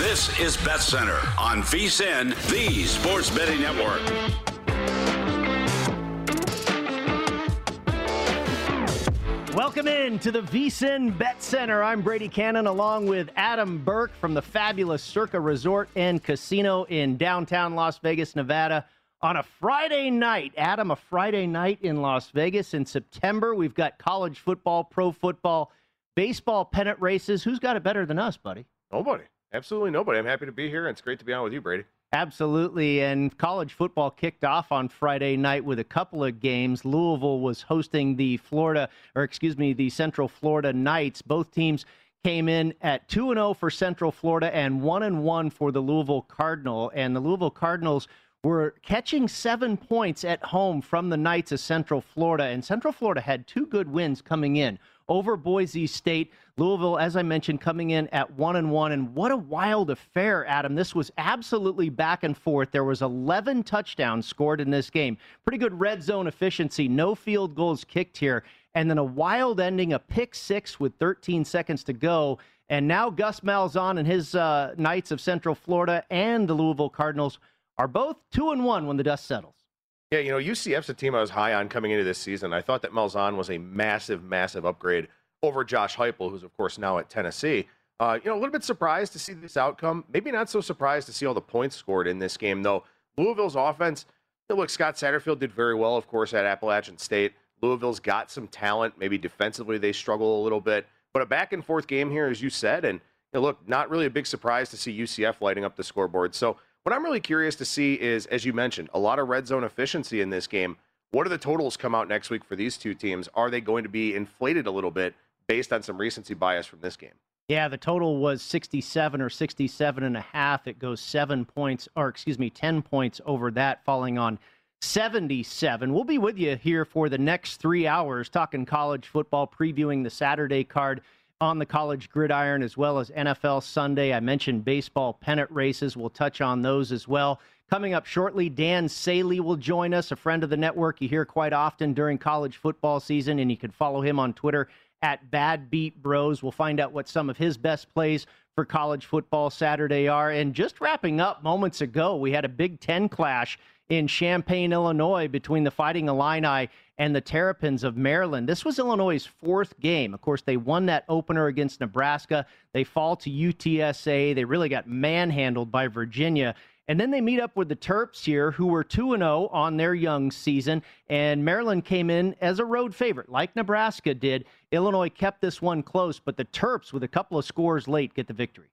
This is Bet Center on VSIN, the Sports Betting Network. Welcome in to the VSIN Bet Center. I'm Brady Cannon along with Adam Burke from the fabulous Circa Resort and Casino in downtown Las Vegas, Nevada. On a Friday night, Adam, a Friday night in Las Vegas in September. We've got college football, pro football, baseball pennant races. Who's got it better than us, buddy? Nobody. Absolutely nobody. I'm happy to be here, and it's great to be on with you, Brady. Absolutely. And college football kicked off on Friday night with a couple of games. Louisville was hosting the Florida, or excuse me, the Central Florida Knights. Both teams came in at 2 0 for Central Florida and 1 1 for the Louisville Cardinal. And the Louisville Cardinals were catching seven points at home from the Knights of Central Florida. And Central Florida had two good wins coming in over Boise State. Louisville, as I mentioned, coming in at one and one. And what a wild affair, Adam. This was absolutely back and forth. There was 11 touchdowns scored in this game. Pretty good red zone efficiency. No field goals kicked here. And then a wild ending, a pick six with 13 seconds to go. And now Gus Malzahn and his uh, Knights of Central Florida and the Louisville Cardinals are both two and one when the dust settles. Yeah, you know, UCF's a team I was high on coming into this season. I thought that Malzahn was a massive, massive upgrade over Josh Heupel, who's of course now at Tennessee. Uh, you know, a little bit surprised to see this outcome. Maybe not so surprised to see all the points scored in this game, though. Louisville's offense, look, Scott Satterfield did very well, of course, at Appalachian State. Louisville's got some talent. Maybe defensively they struggle a little bit, but a back and forth game here, as you said, and you know, look, not really a big surprise to see UCF lighting up the scoreboard. So what I'm really curious to see is, as you mentioned, a lot of red zone efficiency in this game. What do the totals come out next week for these two teams? Are they going to be inflated a little bit based on some recency bias from this game? Yeah, the total was 67 or 67 and a half. It goes seven points, or excuse me, 10 points over that, falling on 77. We'll be with you here for the next three hours, talking college football, previewing the Saturday card on the college gridiron as well as NFL Sunday. I mentioned baseball pennant races. We'll touch on those as well. Coming up shortly, Dan Saley will join us, a friend of the network you hear quite often during college football season, and you can follow him on Twitter at Bad Beat Bros. We'll find out what some of his best plays for college football Saturday are. And just wrapping up moments ago, we had a Big Ten clash in Champaign, Illinois, between the Fighting Illini and the Terrapins of Maryland. This was Illinois' fourth game. Of course, they won that opener against Nebraska. They fall to UTSA. They really got manhandled by Virginia. And then they meet up with the Terps here, who were 2 0 on their young season. And Maryland came in as a road favorite, like Nebraska did. Illinois kept this one close, but the Terps, with a couple of scores late, get the victory.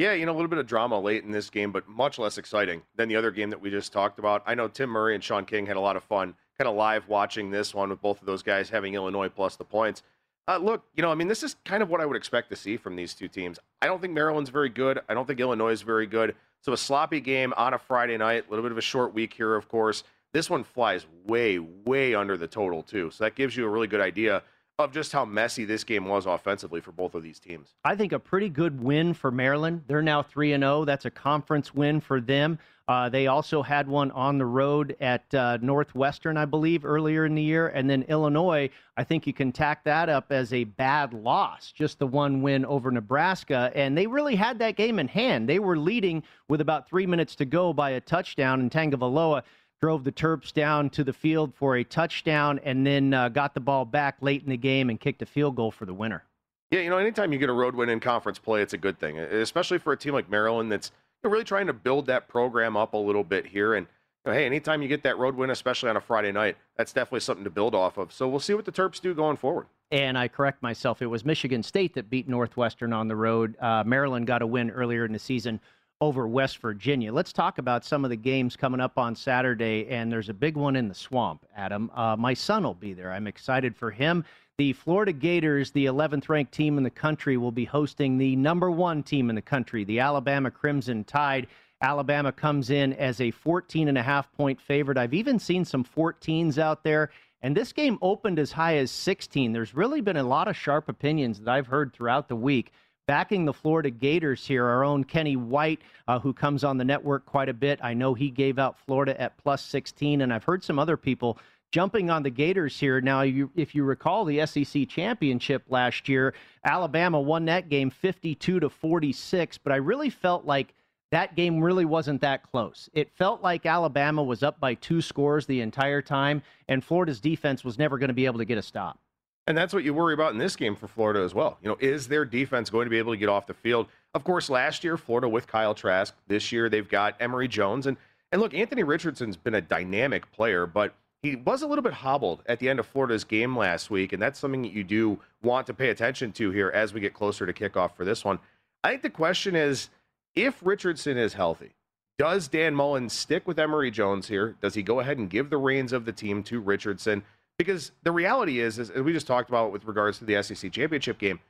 Yeah, you know, a little bit of drama late in this game, but much less exciting than the other game that we just talked about. I know Tim Murray and Sean King had a lot of fun kind of live watching this one with both of those guys having Illinois plus the points. Uh, look, you know, I mean, this is kind of what I would expect to see from these two teams. I don't think Maryland's very good. I don't think Illinois is very good. So a sloppy game on a Friday night, a little bit of a short week here, of course. This one flies way, way under the total, too. So that gives you a really good idea of just how messy this game was offensively for both of these teams. I think a pretty good win for Maryland. They're now 3 and 0. That's a conference win for them. Uh, they also had one on the road at uh, Northwestern, I believe, earlier in the year. And then Illinois, I think you can tack that up as a bad loss, just the one win over Nebraska. And they really had that game in hand. They were leading with about three minutes to go by a touchdown, and Tagovailoa drove the Terps down to the field for a touchdown and then uh, got the ball back late in the game and kicked a field goal for the winner. Yeah, you know, anytime you get a road win in conference play, it's a good thing, especially for a team like Maryland that's – really trying to build that program up a little bit here. And you know, hey, anytime you get that road win, especially on a Friday night, that's definitely something to build off of. So we'll see what the Terps do going forward. And I correct myself. It was Michigan State that beat Northwestern on the road. Uh, Maryland got a win earlier in the season over West Virginia. Let's talk about some of the games coming up on Saturday. And there's a big one in the swamp, Adam. Uh, my son will be there. I'm excited for him. The Florida Gators, the 11th ranked team in the country, will be hosting the number one team in the country, the Alabama Crimson Tide. Alabama comes in as a 14 and a half point favorite. I've even seen some 14s out there. And this game opened as high as 16. There's really been a lot of sharp opinions that I've heard throughout the week backing the Florida Gators here. Our own Kenny White, uh, who comes on the network quite a bit. I know he gave out Florida at plus 16, and I've heard some other people jumping on the Gators here. Now, you, if you recall the SEC championship last year, Alabama won that game 52 to 46, but I really felt like that game really wasn't that close. It felt like Alabama was up by two scores the entire time, and Florida's defense was never going to be able to get a stop. And that's what you worry about in this game for Florida as well. You know, is their defense going to be able to get off the field? Of course, last year Florida with Kyle Trask. This year they've got Emory Jones and and look, Anthony Richardson's been a dynamic player, but he was a little bit hobbled at the end of Florida's game last week, and that's something that you do want to pay attention to here as we get closer to kickoff for this one. I think the question is if Richardson is healthy, does Dan Mullen stick with Emory Jones here? Does he go ahead and give the reins of the team to Richardson? Because the reality is, as we just talked about with regards to the SEC championship game,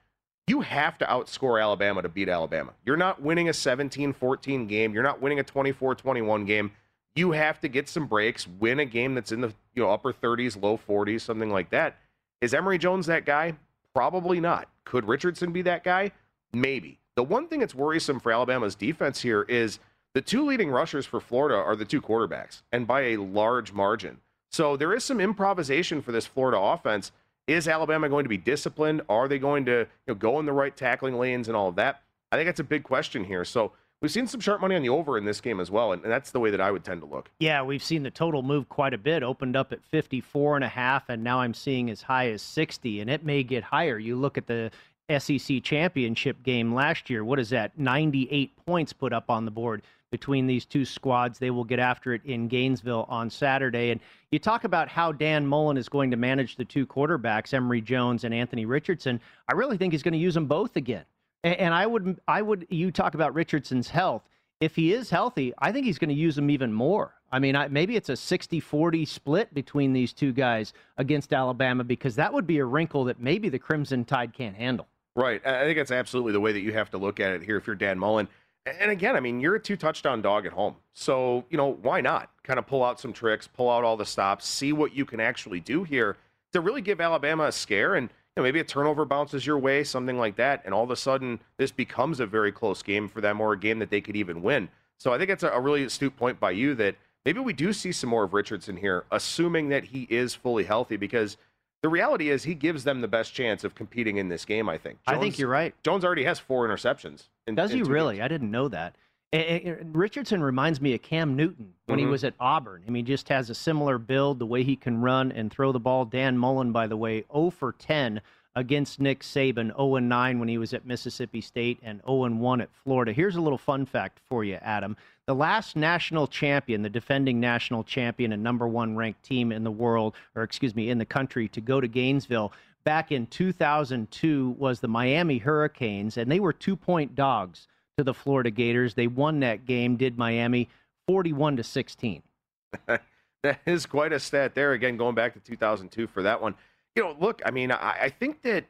you have to outscore Alabama to beat Alabama. You're not winning a 17 14 game, you're not winning a 24 21 game you have to get some breaks, win a game that's in the you know upper 30s, low 40s, something like that. Is Emory Jones that guy? Probably not. Could Richardson be that guy? Maybe. The one thing that's worrisome for Alabama's defense here is the two leading rushers for Florida are the two quarterbacks, and by a large margin. So there is some improvisation for this Florida offense. Is Alabama going to be disciplined? Are they going to you know, go in the right tackling lanes and all of that? I think that's a big question here. So We've seen some sharp money on the over in this game as well, and that's the way that I would tend to look. Yeah, we've seen the total move quite a bit. Opened up at 54 and a half, and now I'm seeing as high as 60, and it may get higher. You look at the SEC championship game last year. What is that? 98 points put up on the board between these two squads. They will get after it in Gainesville on Saturday. And you talk about how Dan Mullen is going to manage the two quarterbacks, Emory Jones and Anthony Richardson. I really think he's going to use them both again. And I would, I would. You talk about Richardson's health. If he is healthy, I think he's going to use him even more. I mean, I, maybe it's a 60-40 split between these two guys against Alabama because that would be a wrinkle that maybe the Crimson Tide can't handle. Right. I think that's absolutely the way that you have to look at it here if you're Dan Mullen. And again, I mean, you're a two touchdown dog at home. So, you know, why not kind of pull out some tricks, pull out all the stops, see what you can actually do here to really give Alabama a scare and know, maybe a turnover bounces your way, something like that, and all of a sudden this becomes a very close game for them or a game that they could even win. So I think it's a, a really astute point by you that maybe we do see some more of Richardson here, assuming that he is fully healthy, because the reality is he gives them the best chance of competing in this game. I think. Jones, I think you're right. Jones already has four interceptions. In, Does he really? Games. I didn't know that. Richardson reminds me of Cam Newton when mm-hmm. he was at Auburn. I mean, just has a similar build, the way he can run and throw the ball. Dan Mullen, by the way, 0 for 10 against Nick Saban, 0 9 when he was at Mississippi State and 0 1 at Florida. Here's a little fun fact for you, Adam. The last national champion, the defending national champion and number one ranked team in the world, or excuse me, in the country, to go to Gainesville back in 2002 was the Miami Hurricanes, and they were two point dogs to the Florida Gators. They won that game, did Miami 41 to 16. that is quite a stat there. Again, going back to 2002 for that one. You know, look, I mean, I, I think that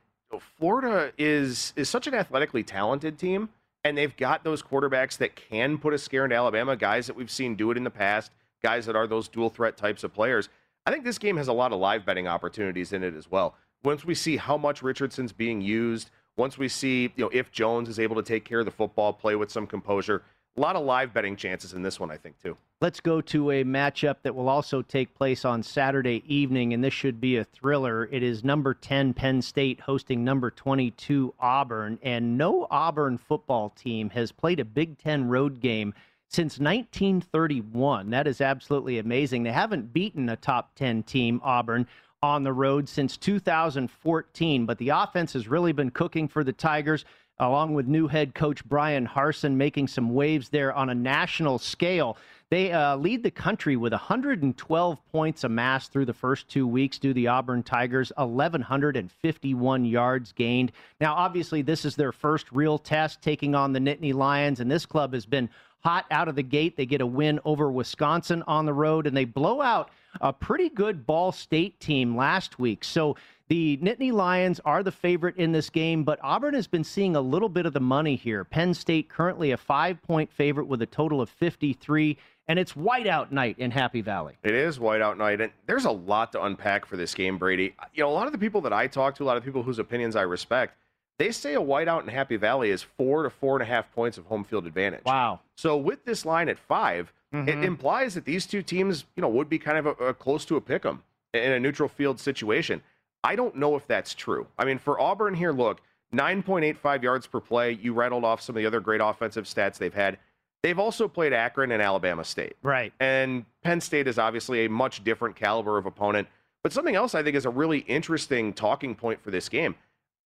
Florida is is such an athletically talented team, and they've got those quarterbacks that can put a scare into Alabama. Guys that we've seen do it in the past. Guys that are those dual threat types of players. I think this game has a lot of live betting opportunities in it as well. Once we see how much Richardson's being used, once we see you know if Jones is able to take care of the football, play with some composure, a lot of live betting chances in this one, I think, too. Let's go to a matchup that will also take place on Saturday evening, and this should be a thriller. It is number 10 Penn State hosting number 22 Auburn, and no Auburn football team has played a Big Ten road game since 1931. That is absolutely amazing. They haven't beaten a top 10 team, Auburn, on the road since 2014, but the offense has really been cooking for the Tigers along with new head coach Bryan Harsin, making some waves there on a national scale. They uh, lead the country with 112 points amassed through the first two weeks due the Auburn Tigers, 1,151 yards gained. Now, obviously, this is their first real test taking on the Nittany Lions, and this club has been hot out of the gate. They get a win over Wisconsin on the road, and they blow out a pretty good Ball State team last week. So the Nittany Lions are the favorite in this game, but Auburn has been seeing a little bit of the money here. Penn State currently a five point favorite with a total of 53, and it's whiteout night in Happy Valley. It is whiteout night, and there's a lot to unpack for this game, Brady. You know, a lot of the people that I talk to, a lot of people whose opinions I respect, they say a whiteout in Happy Valley is four to four and a half points of home field advantage. Wow. So with this line at 5 mm-hmm. it implies that these two teams, you know, would be kind of a, a close to a pick 'em in a neutral field situation. I don't know if that's true. I mean, for Auburn here, look, 9.85 yards per play. You rattled off some of the other great offensive stats they've had. They've also played Akron and Alabama State. Right. And Penn State is obviously a much different caliber of opponent. But something else I think is a really interesting talking point for this game.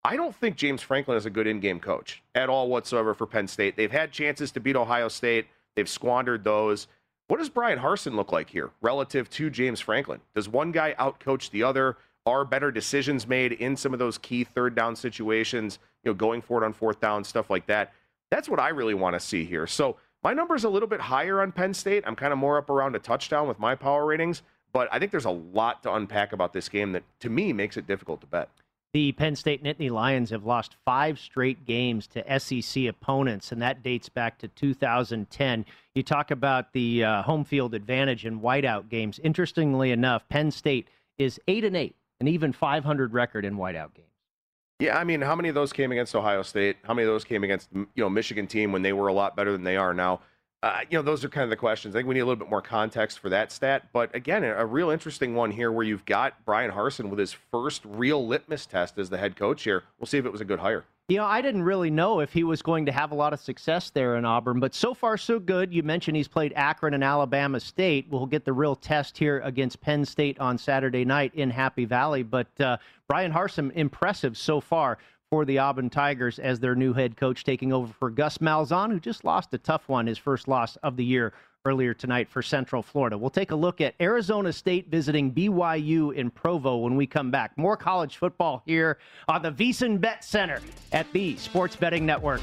I don't think James Franklin is a good in game coach at all whatsoever for Penn State. They've had chances to beat Ohio State, they've squandered those. What does Bryan Harsin look like here relative to James Franklin? Does one guy outcoach the other? Are better decisions made in some of those key third down situations, you know, going for it on fourth down, stuff like that. That's what I really want to see here. So my number's a little bit higher on Penn State. I'm kind of more up around a touchdown with my power ratings, but I think there's a lot to unpack about this game that to me makes it difficult to bet. The Penn State Nittany Lions have lost five straight games to SEC opponents, and that dates back to 2010. You talk about the uh, home field advantage in whiteout games. Interestingly enough, Penn State is eight and eight an even 500 record in whiteout games. Yeah, I mean, how many of those came against Ohio State? How many of those came against you know Michigan team when they were a lot better than they are now? Uh, you know, those are kind of the questions. I think we need a little bit more context for that stat. But again, a real interesting one here where you've got Bryan Harsin with his first real litmus test as the head coach here. We'll see if it was a good hire. You know, I didn't really know if he was going to have a lot of success there in Auburn, but so far so good. You mentioned he's played Akron and Alabama State. We'll get the real test here against Penn State on Saturday night in Happy Valley. But uh, Bryan Harsin, impressive so far for the Auburn Tigers as their new head coach, taking over for Gus Malzahn, who just lost a tough one, his first loss of the year earlier tonight for Central Florida. We'll take a look at Arizona State visiting BYU in Provo when we come back. More college football here on the VSiN Bet Center at the Sports Betting Network.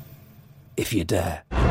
if you dare.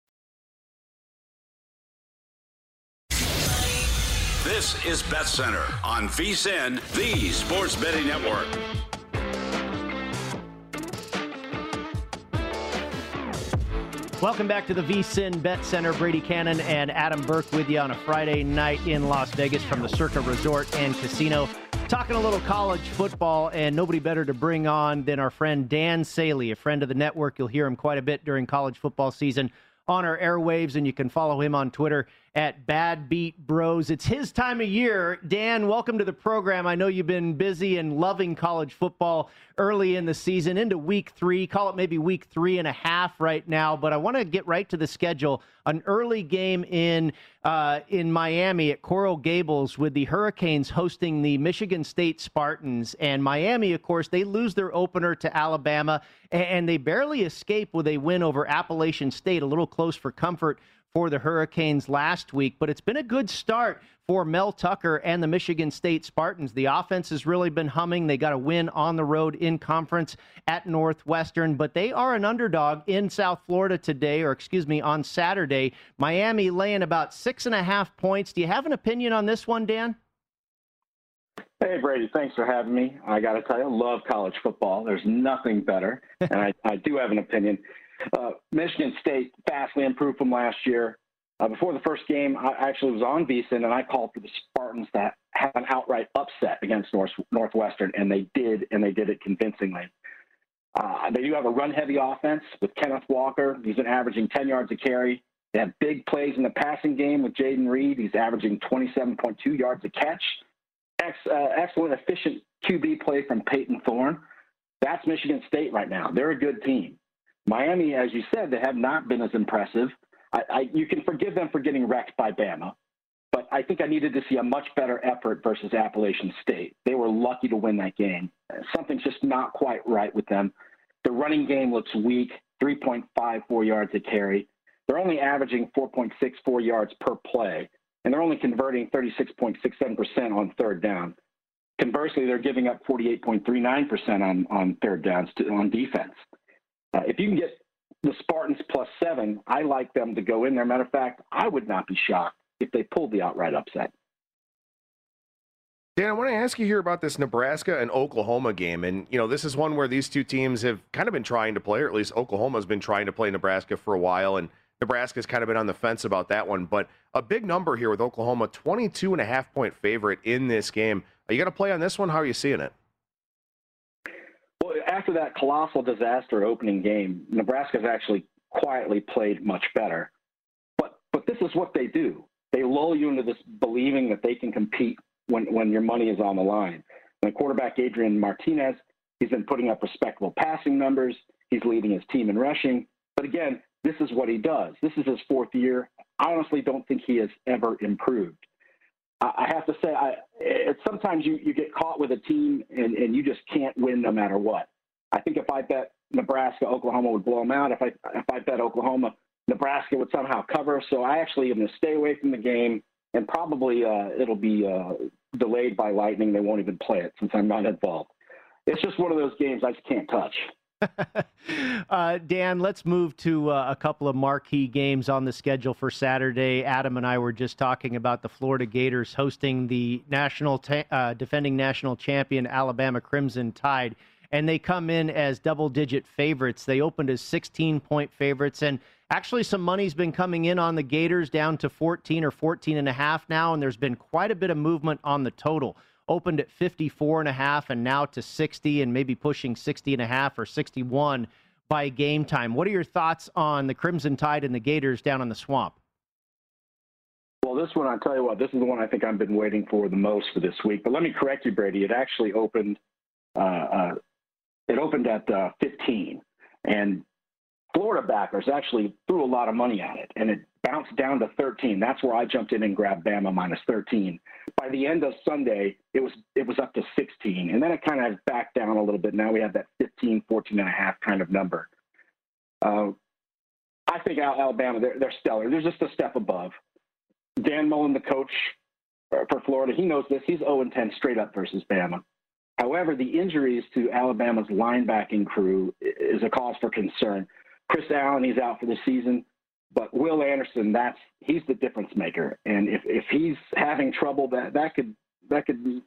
This is Bet Center on VSIN, the Sports Betting Network. Welcome back to the VSIN Bet Center. Brady Cannon and Adam Burke with you on a Friday night in Las Vegas from the Circa Resort and Casino. Talking a little college football, and nobody better to bring on than our friend Dan Saley, a friend of the network. You'll hear him quite a bit during college football season on our airwaves, and you can follow him on Twitter at Bad Beat Bros. It's his time of year. Dan, welcome to the program. I know you've been busy and loving college football early in the season into week three. Call it maybe week three and a half right now, but I want to get right to the schedule. An early game in uh, in Miami at Coral Gables with the Hurricanes hosting the Michigan State Spartans. And Miami, of course, they lose their opener to Alabama, and they barely escape with a win over Appalachian State, a little close for comfort for the Hurricanes last week, but it's been a good start for Mel Tucker and the Michigan State Spartans. The offense has really been humming. They got a win on the road in conference at Northwestern, but they are an underdog in South Florida today, or excuse me, on Saturday. Miami laying about six and a half points. Do you have an opinion on this one, Dan? Hey, Brady, thanks for having me. I got to tell you, I love college football. There's nothing better. and I, I do have an opinion. Uh, Michigan State vastly improved from last year. Uh, before the first game, I actually was on VSIN, and I called for the Spartans to have an outright upset against North, Northwestern, and they did, and they did it convincingly. Uh, they do have a run-heavy offense with Kenneth Walker. He's been averaging 10 yards a carry. They have big plays in the passing game with Jayden Reed. He's averaging 27.2 yards a catch. Ex, uh, excellent, efficient QB play from Payton Thorne. That's Michigan State right now. They're a good team. Miami, as you said, they have not been as impressive. I, I, you can forgive them for getting wrecked by Bama, but I think I needed to see a much better effort versus Appalachian State. They were lucky to win that game. Something's just not quite right with them. The running game looks weak, 3.54 yards a carry. They're only averaging 4.64 yards per play, and they're only converting 36.67% on third down. Conversely, they're giving up 48.39% on, on third downs to, on defense. Uh, if you can get the Spartans plus seven, I like them to go in there. Matter of fact, I would not be shocked if they pulled the outright upset. Dan, I want to ask you here about this Nebraska and Oklahoma game. And, you know, this is one where these two teams have kind of been trying to play, or at least Oklahoma's been trying to play Nebraska for a while. And Nebraska's kind of been on the fence about that one. But a big number here with Oklahoma, 22 and a half point favorite in this game. Are you going to play on this one? How are you seeing it? After that colossal disaster opening game, Nebraska's actually quietly played much better. But but this is what they do. They lull you into this believing that they can compete when when your money is on the line. And quarterback Adrian Martinez, he's been putting up respectable passing numbers. He's leading his team in rushing. But again, this is what he does. This is his fourth year. I honestly don't think he has ever improved. I have to say, I, sometimes you, you get caught with a team and, and you just can't win no matter what. I think if I bet Nebraska, Oklahoma would blow them out. If I if I bet Oklahoma, Nebraska would somehow cover. So I actually am going to stay away from the game, and probably uh, it'll be uh, delayed by lightning. They won't even play it since I'm not involved. It's just one of those games I just can't touch. uh, Dan, let's move to uh, a couple of marquee games on the schedule for Saturday. Adam and I were just talking about the Florida Gators hosting the national ta- uh, defending national champion Alabama Crimson Tide, and they come in as double-digit favorites. They opened as 16-point favorites, and actually some money's been coming in on the Gators down to 14 or 14 and a half now, and there's been quite a bit of movement on the total opened at 54 and a half and now to 60 and maybe pushing 60 and a half or 61 by game time. What are your thoughts on the Crimson Tide and the Gators down on the swamp? Well, this one, I'll tell you what, this is the one I think I've been waiting for the most for this week. But let me correct you, Brady. It actually opened, uh, uh, it opened at uh, 15, and Florida backers actually threw a lot of money at it, and it bounced down to 13. That's where I jumped in and grabbed Bama minus 13. By the end of Sunday, it was it was up to 16, and then it kind of backed down a little bit. Now we have that 15, 14 and a half kind of number. Uh, I think Alabama, they're, they're stellar. They're just a step above. Dan Mullen, the coach for Florida, he knows this. He's 0 10 straight up versus Bama. However, the injuries to Alabama's linebacking crew is a cause for concern. Chris Allen, he's out for the season. But Will Anderson, that's he's the difference maker, and if if he's having trouble, that that could that could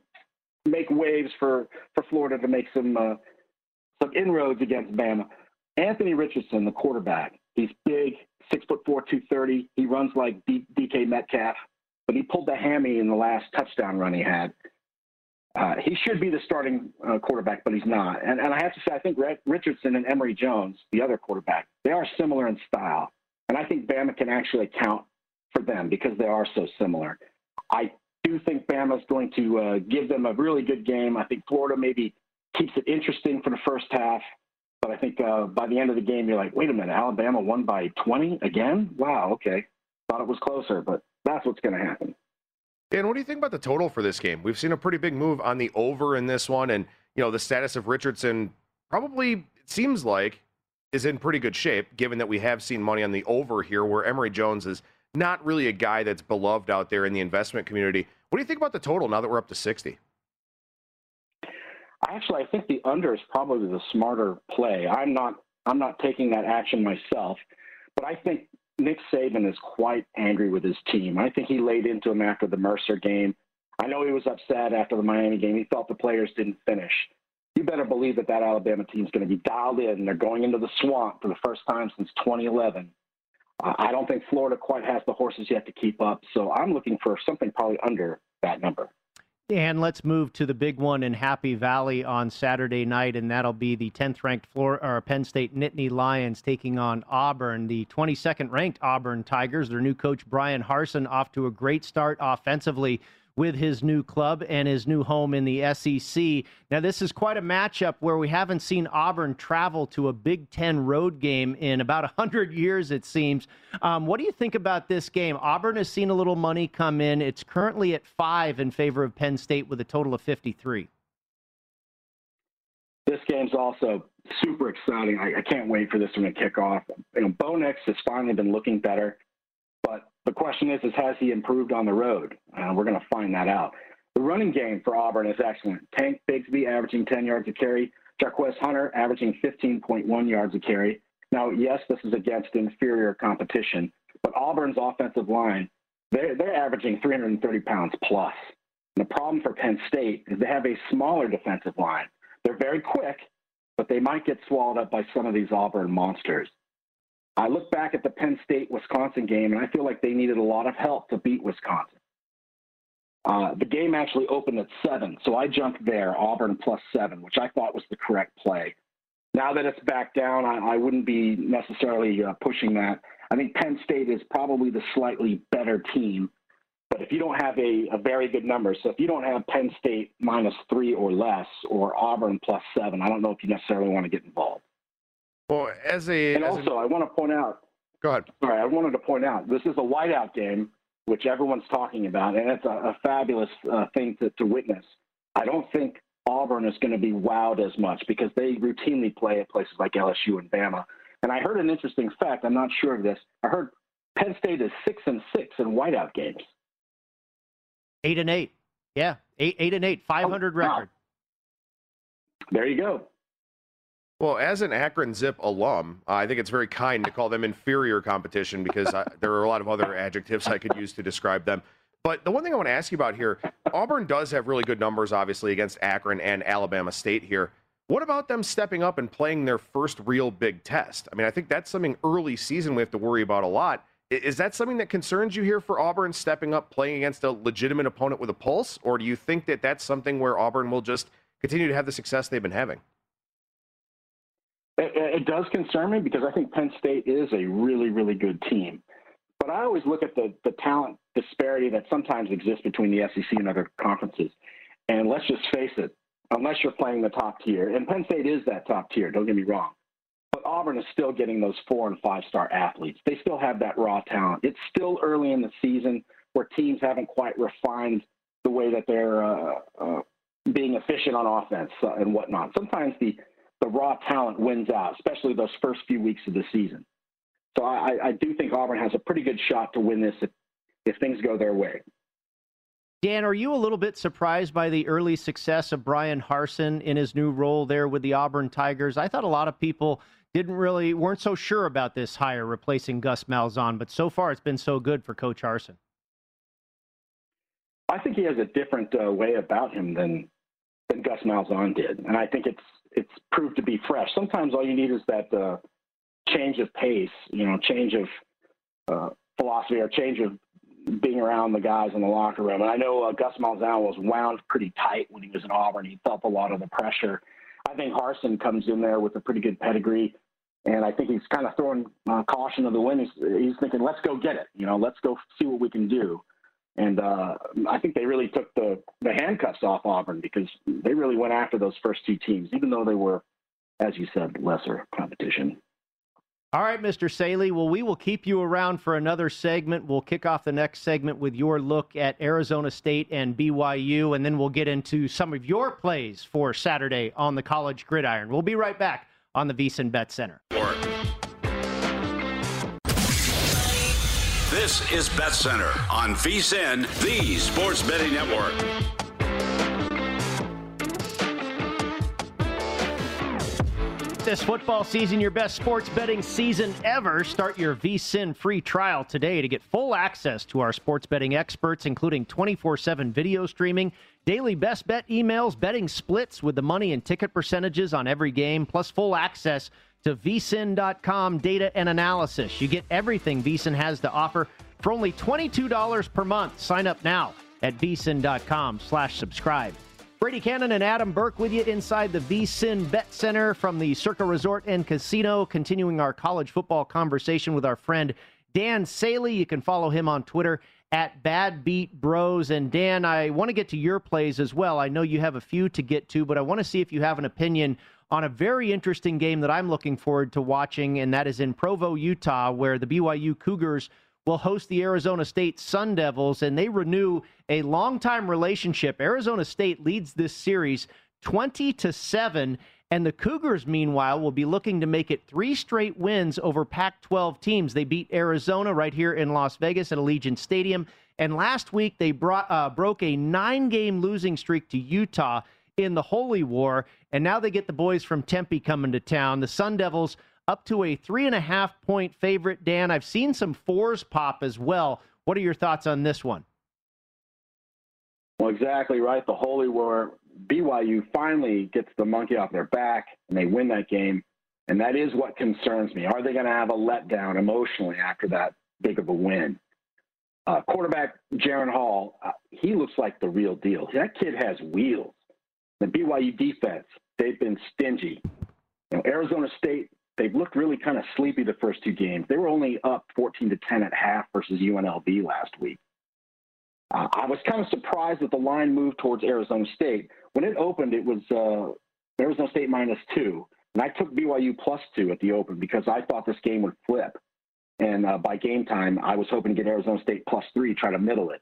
make waves for for Florida to make some uh, some inroads against Bama. Anthony Richardson, the quarterback, he's big, six foot four, two thirty. He runs like D- DK Metcalf, but he pulled the hammy in the last touchdown run he had. Uh, he should be the starting uh, quarterback, but he's not. And, and I have to say, I think Richardson and Emory Jones, the other quarterback, they are similar in style. And I think Bama can actually account for them because they are so similar. I do think Bama is going to uh, give them a really good game. I think Florida maybe keeps it interesting for the first half. But I think uh, by the end of the game, you're like, wait a minute, Alabama won by 20 again? Wow, okay. Thought it was closer, but that's what's going to happen. Dan, what do you think about the total for this game? We've seen a pretty big move on the over in this one, and you know the status of Richardson probably it seems like is in pretty good shape, given that we have seen money on the over here, where Emory Jones is not really a guy that's beloved out there in the investment community. What do you think about the total now that we're up to 60? Actually, I think the under is probably the smarter play. I'm not I'm not taking that action myself, but I think Nick Saban is quite angry with his team. I think he laid into him after the Mercer game. I know he was upset after the Miami game. He thought the players didn't finish you better believe that that Alabama team is going to be dialed in. And they're going into the swamp for the first time since 2011. Uh, I don't think Florida quite has the horses yet to keep up, so I'm looking for something probably under that number. And let's move to the big one in Happy Valley on Saturday night, and that'll be the 10th ranked Florida, or Penn State Nittany Lions taking on Auburn, the 22nd ranked Auburn Tigers. Their new coach Bryan Harsin off to a great start offensively with his new club and his new home in the SEC. Now, this is quite a matchup where we haven't seen Auburn travel to a Big Ten road game in about 100 years, it seems. Um, what do you think about this game? Auburn has seen a little money come in. It's currently at five in favor of Penn State with a total of 53. This game's also super exciting. I, I can't wait for this one to kick off. You know, Bo Nix has finally been looking better. But the question is, is has he improved on the road? Uh, we're going to find that out. The running game for Auburn is excellent. Tank Bigsby averaging 10 yards a carry. Jarquez Hunter averaging 15.1 yards a carry. Now, yes, this is against inferior competition, but Auburn's offensive line, they're, they're averaging 330 pounds plus. And the problem for Penn State is they have a smaller defensive line. They're very quick, but they might get swallowed up by some of these Auburn monsters. I look back at the Penn State Wisconsin game, and I feel like they needed a lot of help to beat Wisconsin. Uh, the game actually opened at seven, so I jumped there, Auburn plus seven, which I thought was the correct play. now that it's back down, I, I wouldn't be necessarily uh, pushing that. I think Penn State is probably the slightly better team. But if you don't have a, a very good number, so if you don't have Penn State minus three or less, or Auburn plus seven, I don't know if you necessarily want to get involved. Well, as a and as also, a, I want to point out. Go ahead. Sorry, I wanted to point out this is a whiteout game, which everyone's talking about, and it's a, a fabulous uh, thing to, to witness. I don't think Auburn is going to be wowed as much because they routinely play at places like LSU and Bama. And I heard an interesting fact. I'm not sure of this. I heard Penn State is six and six in whiteout games. Eight and eight. Yeah, eight eight and eight. Five hundred Oh, wow. record. There you go. Well, as an Akron Zip alum, I think it's very kind to call them inferior competition because I, there are a lot of other adjectives I could use to describe them. But the one thing I want to ask you about here, Auburn does have really good numbers, obviously, against Akron and Alabama State here. What about them stepping up and playing their first real big test? I mean, I think that's something early season we have to worry about a lot. Is that something that concerns you here for Auburn stepping up, playing against a legitimate opponent with a pulse? Or do you think that that's something where Auburn will just continue to have the success they've been having? It, it does concern me because I think Penn State is a really, really good team. But I always look at the, the talent disparity that sometimes exists between the SEC and other conferences. And let's just face it, unless you're playing the top tier, and Penn State is that top tier, don't get me wrong. But Auburn is still getting those four and five star athletes. They still have that raw talent. It's still early in the season where teams haven't quite refined the way that they're uh, uh, being efficient on offense uh, and whatnot. Sometimes the the raw talent wins out, especially those first few weeks of the season. So I, I do think Auburn has a pretty good shot to win this if, if things go their way. Dan, are you a little bit surprised by the early success of Bryan Harsin in his new role there with the Auburn Tigers? I thought a lot of people didn't really weren't so sure about this hire replacing Gus Malzahn, but so far it's been so good for Coach Harsin. I think he has a different uh, way about him than than Gus Malzahn did, and I think it's it's proved to be fresh. Sometimes all you need is that uh, change of pace, you know, change of uh, philosophy or change of being around the guys in the locker room. And I know uh, Gus Malzahn was wound pretty tight when he was in Auburn. He felt a lot of the pressure. I think Harsin comes in there with a pretty good pedigree. And I think he's kind of throwing uh, caution to the wind. He's, he's thinking, let's go get it. You know, let's go see what we can do. And uh, I think they really took the, the handcuffs off Auburn because they really went after those first two teams, even though they were, as you said, lesser competition. All right, Mr. Saley. Well, we will keep you around for another segment. We'll kick off the next segment with your look at Arizona State and BYU, and then we'll get into some of your plays for Saturday on the college gridiron. We'll be right back on the VSiN Bet Center. This is Bet Center on VSIN, the sports betting network. This football season, your best sports betting season ever. Start your VSIN free trial today to get full access to our sports betting experts, including 24 7 video streaming, daily best bet emails, betting splits with the money and ticket percentages on every game, plus full access to vsin.com data and analysis. You get everything VSIN has to offer for only $22 per month. Sign up now at vsin.com slash subscribe. Brady Cannon and Adam Burke with you inside the VSIN Bet Center from the Circa Resort and Casino, continuing our college football conversation with our friend Dan Saley. You can follow him on Twitter at Bad Beat Bros. And Dan, I want to get to your plays as well. I know you have a few to get to, but I want to see if you have an opinion on a very interesting game that I'm looking forward to watching, and that is in Provo, Utah, where the BYU Cougars will host the Arizona State Sun Devils, and they renew a longtime relationship. Arizona State leads this series 20 to 7, and the Cougars, meanwhile, will be looking to make it three straight wins over Pac 12 teams. They beat Arizona right here in Las Vegas at Allegiant Stadium, and last week they brought, uh, broke a nine game losing streak to Utah in the Holy War, and now they get the boys from Tempe coming to town. The Sun Devils up to a three and a half point favorite. Dan, I've seen some fours pop as well. What are your thoughts on this one? Well, exactly right. The Holy War, BYU finally gets the monkey off their back and they win that game. And that is what concerns me. Are they going to have a letdown emotionally after that big of a win? Uh, quarterback Jaren Hall, uh, he looks like the real deal. That kid has wheels. The BYU defense, they've been stingy. You know, Arizona State, they've looked really kind of sleepy the first two games. They were only up 14 to 10 at half versus UNLV last week. Uh, I was kind of surprised that the line moved towards Arizona State. When it opened, it was uh, Arizona State minus two, and I took BYU plus two at the open because I thought this game would flip. And uh, by game time, I was hoping to get Arizona State plus three, try to middle it.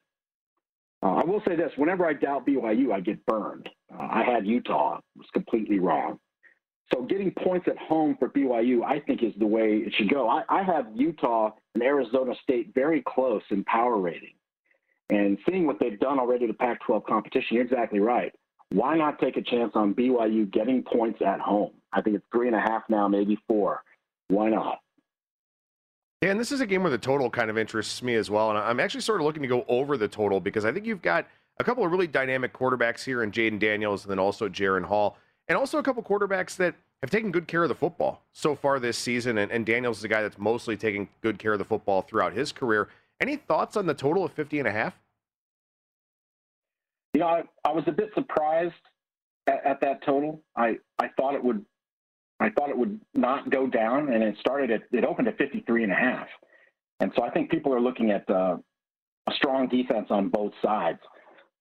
Uh, I will say this: whenever I doubt BYU, I get burned. Uh, I had Utah; it was completely wrong. So getting points at home for BYU, I think, is the way it should go. I, I have Utah and Arizona State very close in power rating, and seeing what they've done already to Pac-12 competition, you're exactly right. Why not take a chance on BYU getting points at home? I think it's three and a half now, maybe four. Why not? Yeah, and this is a game where the total kind of interests me as well. And I'm actually sort of looking to go over the total because I think you've got a couple of really dynamic quarterbacks here in Jayden Daniels and then also Jaren Hall, and also a couple quarterbacks that have taken good care of the football so far this season. And, and Daniels is a guy that's mostly taking good care of the football throughout his career. Any thoughts on the total of 50 and a half? You know, I, I was a bit surprised at, at that total. I, I thought it would I thought it would not go down, and it started at it opened at 53 and a half. And so I think people are looking at uh, a strong defense on both sides,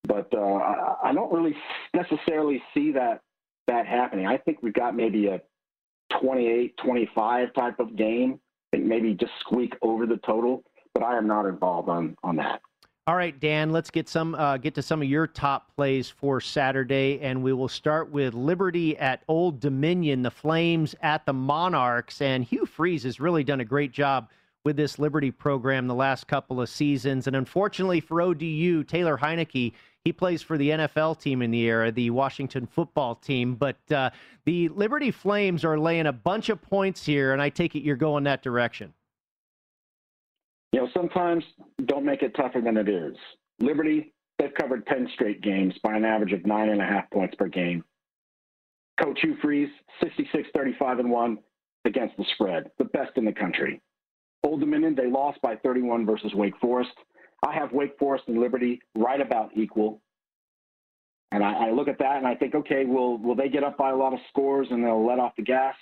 but uh, I don't really necessarily see that that happening. I think we've got maybe a 28, 25 type of game. I think maybe just squeak over the total, but I am not involved on on that. All right, Dan, let's get some uh, get to some of your top plays for Saturday, and we will start with Liberty at Old Dominion, the Flames at the Monarchs, and Hugh Freeze has really done a great job with this Liberty program the last couple of seasons, and unfortunately for ODU, Taylor Heinicke. He plays for the NFL team in the era, the Washington football team. But uh, the Liberty Flames are laying a bunch of points here, and I take it you're going that direction you know, sometimes don't make it tougher than it is. Liberty, they've covered 10 straight games by an average of nine and a half points per game. Coach Hugh Freeze, 66 35 and 1 against the spread, the best in the country. Old Dominion, they lost by 31 versus Wake Forest. I have Wake Forest and Liberty right about equal. And I, I look at that and I think, okay, will will they get up by a lot of scores and they'll let off the gas?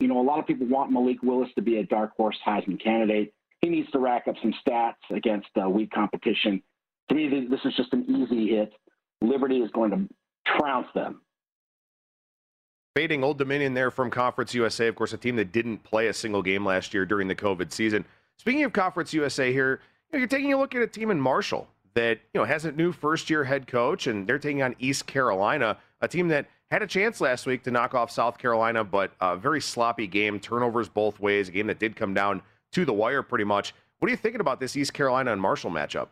You know, a lot of people want Malik Willis to be a dark horse Heisman candidate he needs to rack up some stats against uh, weak competition. To me, this is just an easy hit. Liberty is going to trounce them. Fading Old Dominion there from Conference USA, of course, a team that didn't play a single game last year during the COVID season. Speaking of Conference USA here, you know, you're taking a look at a team in Marshall that you know has a new first-year head coach, and they're taking on East Carolina, a team that had a chance last week to knock off South Carolina, but a very sloppy game, turnovers both ways, a game that did come down to the wire pretty much. What are you thinking about this East Carolina and Marshall matchup?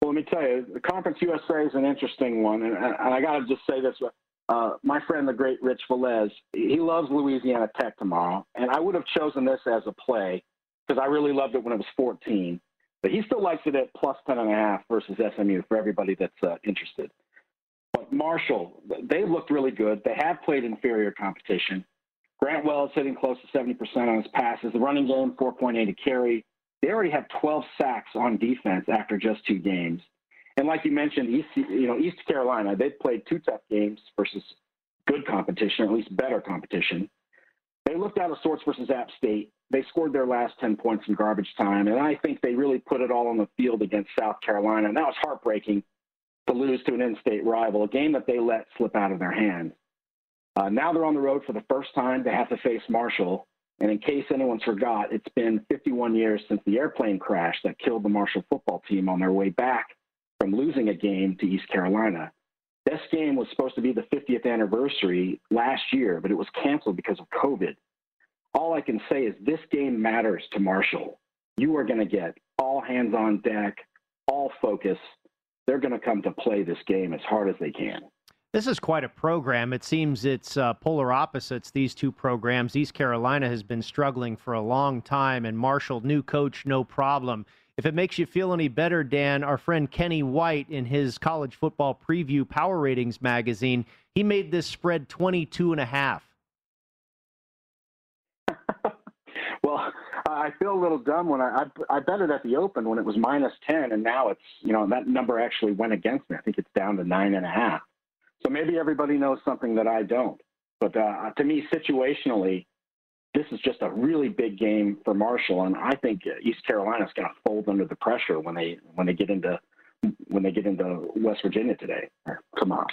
Well, let me tell you, the Conference USA is an interesting one, and, I got to just say this: uh, my friend, the great Rich Velez, he loves Louisiana Tech tomorrow, and I would have chosen this as a play because I really loved it when it was 14, but he still likes it at plus 10 and a half versus SMU for everybody that's uh, interested. But Marshall, they looked really good. They have played inferior competition. Grant Wells hitting close to 70% on his passes. The running game, 4.8 to carry. They already have 12 sacks on defense after just two games. And like you mentioned, East, you know, East Carolina, they've played two tough games versus good competition, or at least better competition. They looked out of sorts versus App State. They scored their last 10 points in garbage time, and I think they really put it all on the field against South Carolina. And that was heartbreaking to lose to an in-state rival, a game that they let slip out of their hands. Uh, now they're on the road for the first time. They have to face Marshall. And in case anyone's forgot, it's been 51 years since the airplane crash that killed the Marshall football team on their way back from losing a game to East Carolina. This game was supposed to be the 50th anniversary last year, but it was canceled because of COVID. All I can say is this game matters to Marshall. You are going to get all hands on deck, all focus. They're going to come to play this game as hard as they can. This is quite a program. It seems it's uh, polar opposites, these two programs. East Carolina has been struggling for a long time, and Marshall, new coach, no problem. If it makes you feel any better, Dan, our friend Kenny White in his college football preview power ratings magazine, he made this spread 22 and a half. well, I feel a little dumb when I, I I bet it at the open when it was minus 10, and now it's, you know, that number actually went against me. I think it's down to nine and a half. So maybe everybody knows something that I don't. But uh, to me, situationally, this is just a really big game for Marshall, and I think East Carolina is going to fold under the pressure when they when they get into when they get into West Virginia today Come on.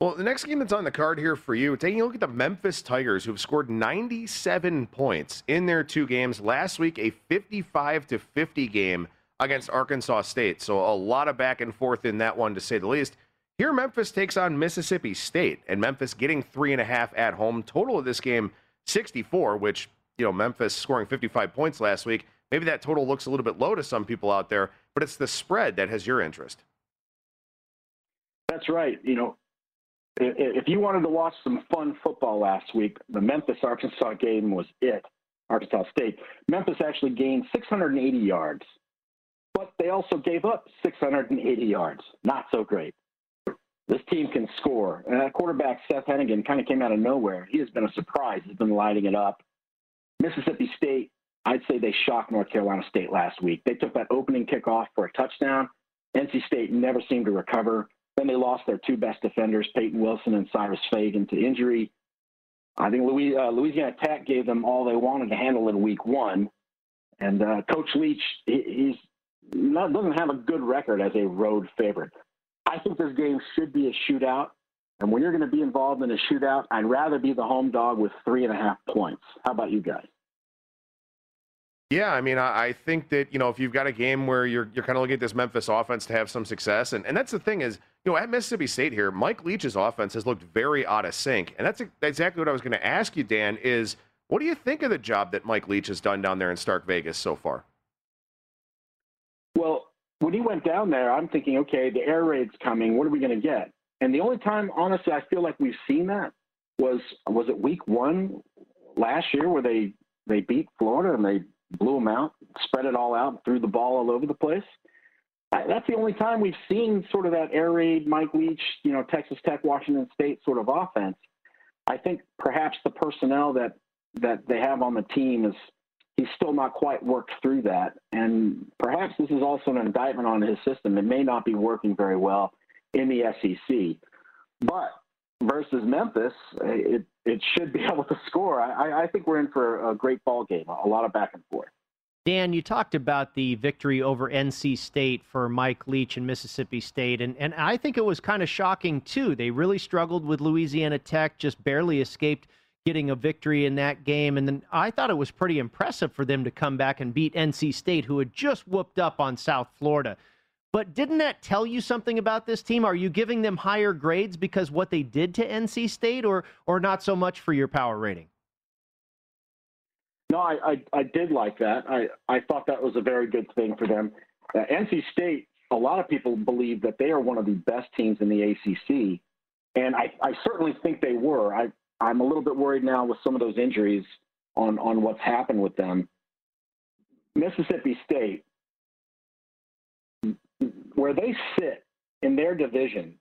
Well, the next game that's on the card here for you, taking a look at the Memphis Tigers, who've scored 97 points in their two games. Last week, a 55 to 50 game against Arkansas State. So a lot of back and forth in that one, to say the least. Here, Memphis takes on Mississippi State, and Memphis getting three and a half at home. Total of this game, 64, which, you know, Memphis scoring 55 points last week. Maybe that total looks a little bit low to some people out there, but it's the spread that has your interest. That's right. You know, if you wanted to watch some fun football last week, the Memphis Arkansas game was it. Arkansas State. Memphis actually gained 680 yards, but they also gave up 680 yards. Not so great. This team can score. And that quarterback, Seth Henigan, kind of came out of nowhere. He has been a surprise. He's been lighting it up. Mississippi State, I'd say they shocked North Carolina State last week. They took that opening kickoff for a touchdown. NC State never seemed to recover. Then they lost their two best defenders, Payton Wilson and Cyrus Fagan, to injury. I think uh, Louisiana Tech gave them all they wanted to handle in week one. And uh, Coach Leach, he, he's not, doesn't have a good record as a road favorite. I think this game should be a shootout. And when you're going to be involved in a shootout, I'd rather be the home dog with three and a half points. How about you guys? Yeah, I mean, I, think that you know if you've got a game where you're you're kind of looking at this Memphis offense to have some success, and, and that's the thing is, you know, at Mississippi State here, Mike Leach's offense has looked very out of sync, and that's exactly what I was going to ask you, Dan. Is what do you think of the job that Mike Leach has done down there in Stark Vegas so far? When he went down there, I'm thinking, okay, the air raid's coming. What are we going to get? And the only time, honestly, I feel like we've seen that was was it week one last year where they they beat Florida and they blew them out, spread it all out, threw the ball all over the place. That's the only time we've seen sort of that air raid, Mike Leach, you know, Texas Tech, Washington State sort of offense. I think perhaps the personnel that that they have on the team is he's still not quite worked through that, and perhaps this is also an indictment on his system. It may not be working very well in the SEC, but versus Memphis, it it should be able to score. I, I think we're in for a great ball game, a lot of back and forth. Dan, you talked about the victory over NC State for Mike Leach and Mississippi State, and, and I think it was kind of shocking too. They really struggled with Louisiana Tech, just barely escaped getting a victory in that game. And then I thought it was pretty impressive for them to come back and beat NC State, who had just whooped up on South Florida. But didn't that tell you something about this team? Are you giving them higher grades because what they did to NC State, or or not so much for your power rating? No, I, I, I did like that. I, I thought that was a very good thing for them. Uh, NC State, a lot of people believe that they are one of the best teams in the ACC, and I, I certainly think they were. I, I'm a little bit worried now with some of those injuries on, on what's happened with them. Mississippi State, where they sit in their division,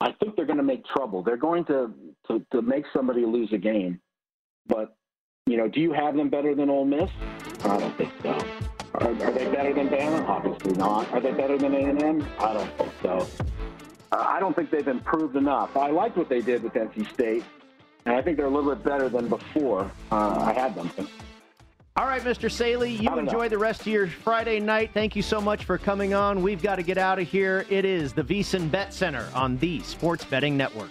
I think they're going to make trouble. They're going to, to, to make somebody lose a game. But, you know, do you have them better than Ole Miss? I don't think so. Are, are they better than Bama? Obviously not. Are they better than A&M? I don't think so. I don't think they've improved enough. I liked what they did with NC State, and I think they're a little bit better than before uh, I had them. All right, Mr. Saley, you enjoy the rest of your Friday night. Thank you so much for coming on. We've got to get out of here. It is the VSiN Bet Center on the Sports Betting Network.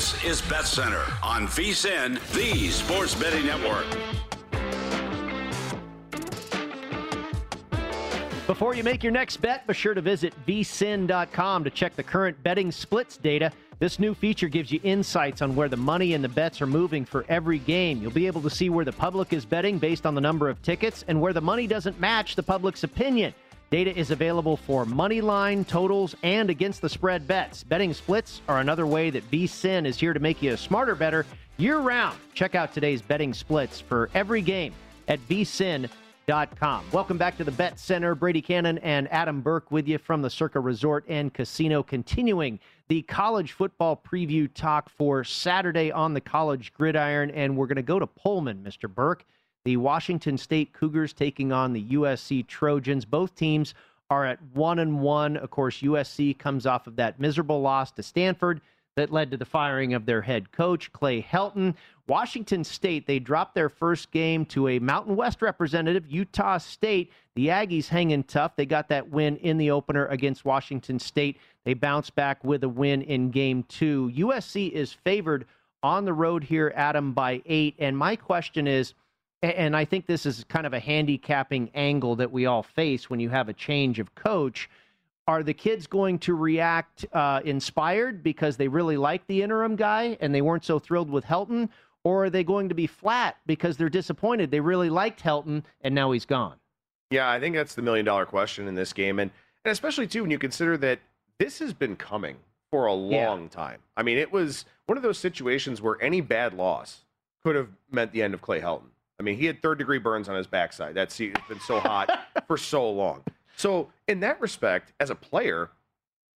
This is Bet Center on VSIN, the Sports Betting Network. Before you make your next bet, be sure to visit vsin.com to check the current betting splits data. This new feature gives you insights on where the money and the bets are moving for every game. You'll be able to see where the public is betting based on the number of tickets and where the money doesn't match the public's opinion. Data is available for money line, totals, and against the spread bets. Betting splits are another way that VSIN is here to make you a smarter better year round. Check out today's betting splits for every game at vsin.com. Welcome back to the Bet Center. Brady Kannon and Adam Burke with you from the Circa Resort and Casino, continuing the college football preview talk for Saturday on the college gridiron. And we're going to go to Pullman, Mr. Burke. The Washington State Cougars taking on the USC Trojans. Both teams are at one and one. Of course, USC comes off of that miserable loss to Stanford that led to the firing of their head coach, Clay Helton. Washington State, they dropped their first game to a Mountain West representative, Utah State. The Aggies hanging tough. They got that win in the opener against Washington State. They bounce back with a win in game two. USC is favored on the road here, Adam, by eight. And my question is, and I think this is kind of a handicapping angle that we all face when you have a change of coach. Are the kids going to react uh, inspired because they really like the interim guy and they weren't so thrilled with Helton? Or are they going to be flat because they're disappointed? They really liked Helton and now he's gone. Yeah, I think that's the million dollar question in this game. And, and especially, too, when you consider that this has been coming for a long yeah. time. I mean, it was one of those situations where any bad loss could have meant the end of Clay Helton. I mean, he had third degree burns on his backside. That's been so hot for so long. So, in that respect, as a player,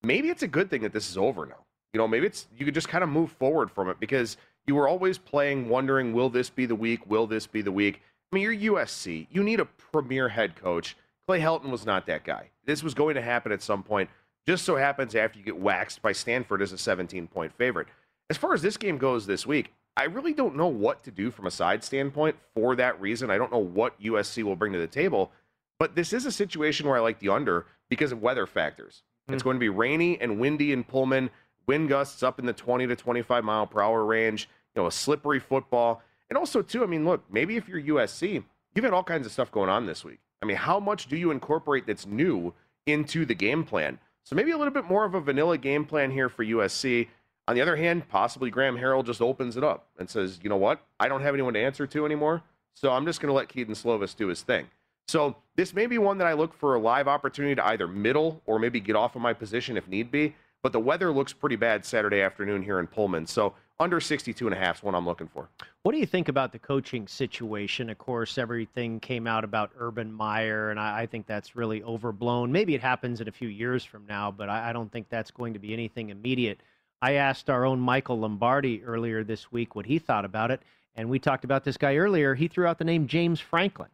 maybe it's a good thing that this is over now. You know, maybe it's you could just kind of move forward from it because you were always playing, wondering, will this be the week? Will this be the week? I mean, you're USC. You need a premier head coach. Clay Helton was not that guy. This was going to happen at some point. Just so happens after you get waxed by Stanford as a 17 point favorite. As far as this game goes this week, I really don't know what to do from a side standpoint for that reason. I don't know what USC will bring to the table, but this is a situation where I like the under because of weather factors. Mm-hmm. It's going to be rainy and windy in Pullman, wind gusts up in the 20 to 25 mile per hour range, you know, a slippery football. And also, too, I mean, look, maybe if you're USC, you've had all kinds of stuff going on this week. I mean, how much do you incorporate that's new into the game plan? So maybe a little bit more of a vanilla game plan here for USC. On the other hand, possibly Graham Harrell just opens it up and says, you know what? I don't have anyone to answer to anymore. So I'm just going to let Kedon Slovis do his thing. So this may be one that I look for a live opportunity to either middle or maybe get off of my position if need be. But the weather looks pretty bad Saturday afternoon here in Pullman. So under 62 and a half is what I'm looking for. What do you think about the coaching situation? Of course, everything came out about Urban Meyer, and I, I think that's really overblown. Maybe it happens in a few years from now, but I, I don't think that's going to be anything immediate. I asked our own Michael Lombardi earlier this week what he thought about it, and we talked about this guy earlier. He threw out the name James Franklin.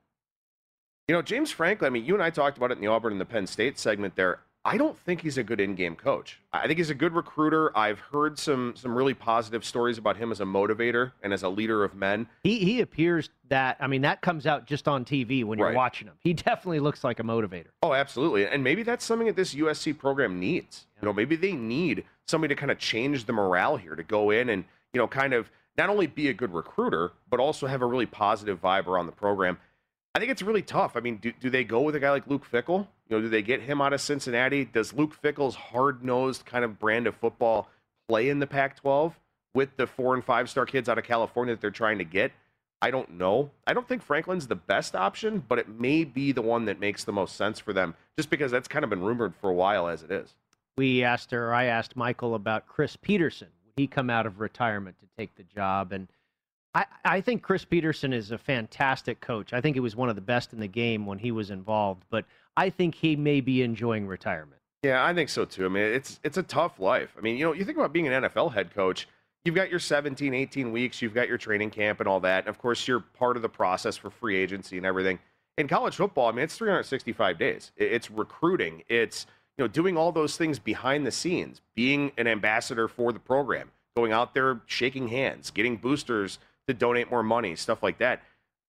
You know, James Franklin, I mean, you and I talked about it in the Auburn and the Penn State segment there. I don't think he's a good in-game coach. I think he's a good recruiter. I've heard some some really positive stories about him as a motivator and as a leader of men. He he appears that I mean that comes out just on TV when you're right. watching him. He definitely looks like a motivator. Oh, absolutely. And maybe that's something that this USC program needs. Yeah. You know, maybe they need somebody to kind of change the morale here to go in and, you know, kind of not only be a good recruiter, but also have a really positive vibe around the program. I think it's really tough. I mean, do, do they go with a guy like Luke Fickell You know, do they get him out of Cincinnati? Does Luke Fickell's hard nosed kind of brand of football play in the Pac 12 with the four and five star kids out of California that they're trying to get? I don't know. I don't think Franklin's the best option, but it may be the one that makes the most sense for them just because that's kind of been rumored for a while as it is. We asked her, I asked Michael about Chris Petersen. Would he come out of retirement to take the job? And I, I think Chris Petersen is a fantastic coach. I think he was one of the best in the game when he was involved, but I think he may be enjoying retirement. Yeah, I think so too. I mean, it's it's a tough life. I mean, you know, you think about being an NFL head coach, you've got your 17, 18 weeks, you've got your training camp and all that. And of course, you're part of the process for free agency and everything. In college football, I mean, it's 365 days. It's recruiting. It's you know doing all those things behind the scenes, being an ambassador for the program, going out there, shaking hands, getting boosters to donate more money, stuff like that.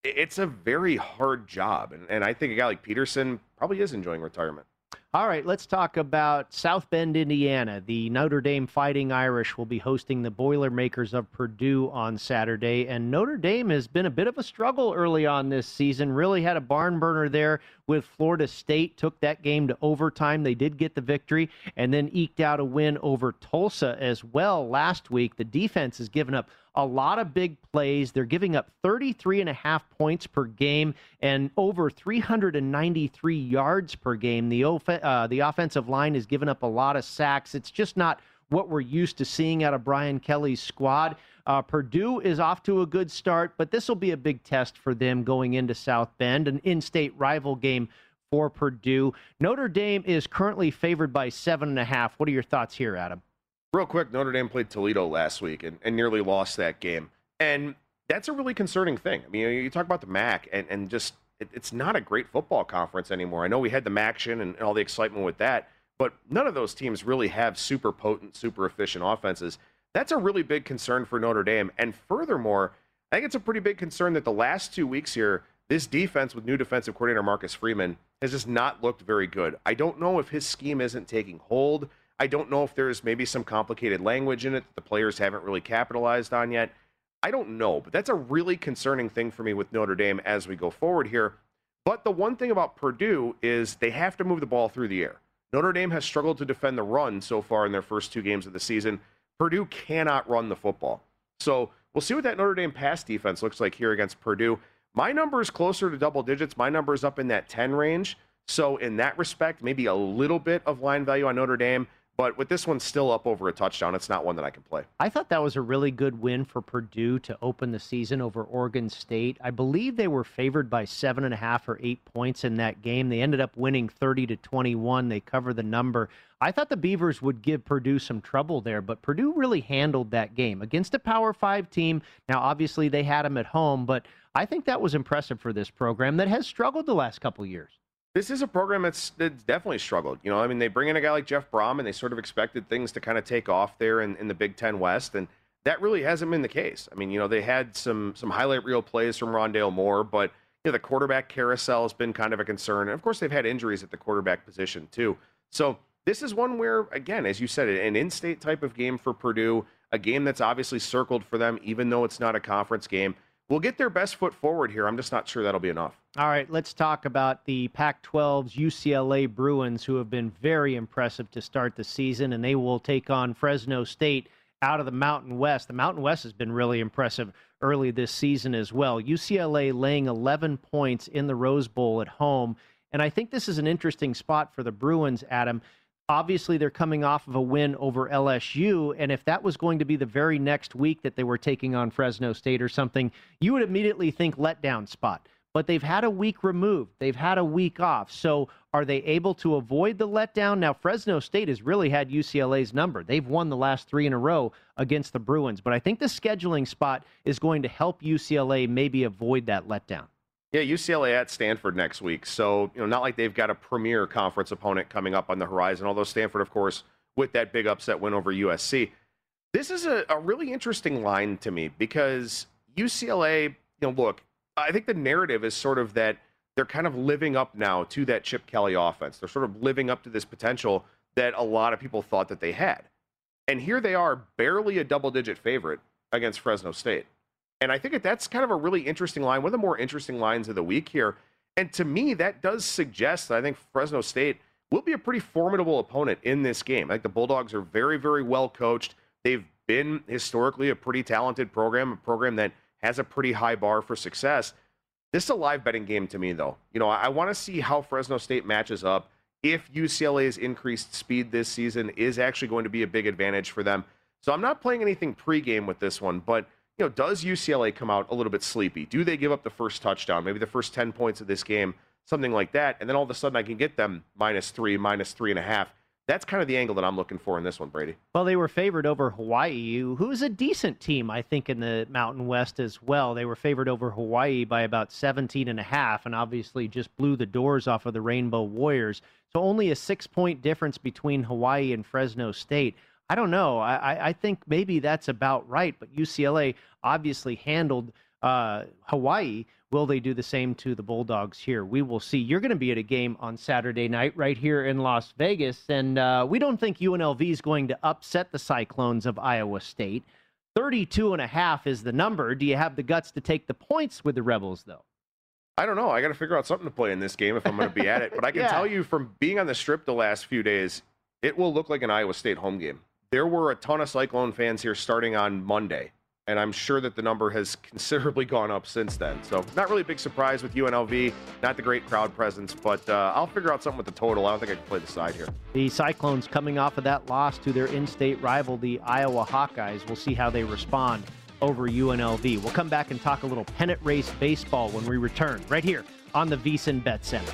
It's a very hard job, and, and I think a guy like Petersen probably is enjoying retirement. All right, let's talk about South Bend, Indiana. The Notre Dame Fighting Irish will be hosting the Boilermakers of Purdue on Saturday. And Notre Dame has been a bit of a struggle early on this season. Really had a barn burner there with Florida State, took that game to overtime. They did get the victory and then eked out a win over Tulsa as well last week. The defense has given up a lot of big plays. They're giving up 33 and a half points per game and over 393 yards per game. The, uh, the offensive line has given up a lot of sacks. It's just not what we're used to seeing out of Brian Kelly's squad. Uh, Purdue is off to a good start, but this will be a big test for them going into South Bend, an in state rival game for Purdue. Notre Dame is currently favored by seven and a half. What are your thoughts here, Adam? Real quick, Notre Dame played Toledo last week and, and nearly lost that game. And that's a really concerning thing. I mean, you talk about the MAC and, and just it, it's not a great football conference anymore. I know we had the MACtion and, and all the excitement with that, but none of those teams really have super potent, super efficient offenses. That's a really big concern for Notre Dame. And furthermore, I think it's a pretty big concern that the last two weeks here, this defense with new defensive coordinator Marcus Freeman has just not looked very good. I don't know if his scheme isn't taking hold. I don't know if there's maybe some complicated language in it that the players haven't really capitalized on yet. I don't know, but that's a really concerning thing for me with Notre Dame as we go forward here. But the one thing about Purdue is they have to move the ball through the air. Notre Dame has struggled to defend the run so far in their first two games of the season. Purdue cannot run the football. So we'll see what that Notre Dame pass defense looks like here against Purdue. My number is closer to double digits. My number is up in that 10 range. So, in that respect, maybe a little bit of line value on Notre Dame. But with this one still up over a touchdown, it's not one that I can play. I thought that was a really good win for Purdue to open the season over Oregon State. I believe they were favored by seven and a half or eight points in that game. They ended up winning 30 to 21. They cover the number. I thought the Beavers would give Purdue some trouble there, but Purdue really handled that game against a Power Five team. Now, obviously, they had them at home, but I think that was impressive for this program that has struggled the last couple years this is a program that's, that's definitely struggled. You know, I mean, they bring in a guy like Jeff Brohm, and they sort of expected things to kind of take off there in, in the Big Ten West, and that really hasn't been the case. I mean, you know, they had some some highlight reel plays from Rondale Moore, but you know, the quarterback carousel has been kind of a concern, and of course, they've had injuries at the quarterback position too. So this is one where, again, as you said, an in-state type of game for Purdue, a game that's obviously circled for them, even though it's not a conference game will get their best foot forward here. I'm just not sure that'll be enough. All right, let's talk about the Pac 12's UCLA Bruins, who have been very impressive to start the season, and they will take on Fresno State out of the Mountain West. The Mountain West has been really impressive early this season as well. UCLA laying 11 points in the Rose Bowl at home. And I think this is an interesting spot for the Bruins, Adam, Obviously, they're coming off of a win over LSU. And if that was going to be the very next week that they were taking on Fresno State or something, you would immediately think letdown spot. But they've had a week removed, they've had a week off. So are they able to avoid the letdown? Now, Fresno State has really had UCLA's number. They've won the last three in a row against the Bruins. But I think the scheduling spot is going to help UCLA maybe avoid that letdown. Yeah, UCLA at Stanford next week. So, you know, not like they've got a premier conference opponent coming up on the horizon, although Stanford, of course, with that big upset win over USC. This is a, a really interesting line to me because UCLA, you know, look, I think the narrative is sort of that they're kind of living up now to that Chip Kelly offense. They're sort of living up to this potential that a lot of people thought that they had. And here they are, barely a double digit favorite against Fresno State. And I think that that's kind of a really interesting line, one of the more interesting lines of the week here. And to me, that does suggest that I think Fresno State will be a pretty formidable opponent in this game. I think the Bulldogs are very, very well coached. They've been historically a pretty talented program, a program that has a pretty high bar for success. This is a live betting game to me, though. You know, I, I want to see how Fresno State matches up. If UCLA's increased speed this season is actually going to be a big advantage for them. So I'm not playing anything pregame with this one, but you know, does UCLA come out a little bit sleepy? Do they give up the first touchdown, maybe the first 10 points of this game, something like that? And then all of a sudden I can get them minus three, minus three and a half. That's kind of the angle that I'm looking for in this one, Brady. Well, they were favored over Hawaii, who's a decent team, I think, in the Mountain West as well. They were favored over Hawaii by about 17 and a half, and obviously just blew the doors off of the Rainbow Warriors. So only a six point difference between Hawaii and Fresno State. I don't know. I, I think maybe that's about right, but UCLA obviously handled uh, Hawaii. Will they do the same to the Bulldogs here? We will see. You're going to be at a game on Saturday night right here in Las Vegas, and uh, we don't think UNLV is going to upset the Cyclones of Iowa State. 32 and a half is the number. Do you have the guts to take the points with the Rebels, though? I don't know. I got to figure out something to play in this game if I'm going to be at it. But I can yeah. tell you from being on the strip the last few days, it will look like an Iowa State home game. There were a ton of Cyclone fans here starting on Monday and I'm sure that the number has considerably gone up since then. So, not really a big surprise with UNLV, not the great crowd presence, but uh, I'll figure out something with the total. I don't think I can play the side here. The Cyclones coming off of that loss to their in state rival, the Iowa Hawkeyes. We'll see how they respond over UNLV. We'll come back and talk a little pennant race baseball when we return, right here on the VSIN Bet Center.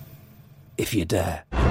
If you dare.